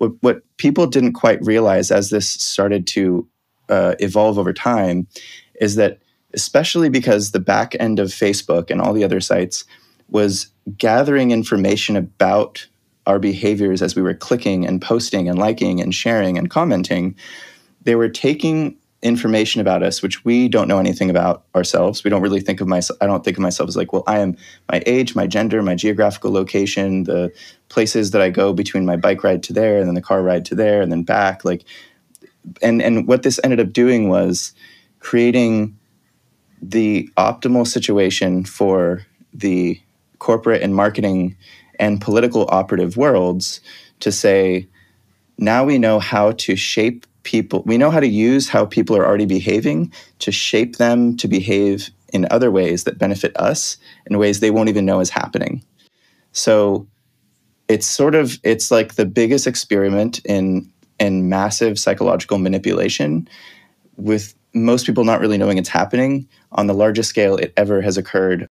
what, what people didn't quite realize as this started to uh, evolve over time is that especially because the back end of Facebook and all the other sites was gathering information about our behaviors as we were clicking and posting and liking and sharing and commenting, they were taking information about us which we don't know anything about ourselves. We don't really think of myself i don't think of myself as like well i am my age my gender my geographical location the places that i go between my bike ride to there and then the car ride to there and then back like and and what this ended up doing was creating the optimal situation for the corporate and marketing and political operative worlds to say now we know how to shape people we know how to use how people are already behaving to shape them to behave in other ways that benefit us in ways they won't even know is happening. So it's sort of it's like the biggest experiment in in massive psychological manipulation with most people not really knowing it's happening on the largest scale it ever has occurred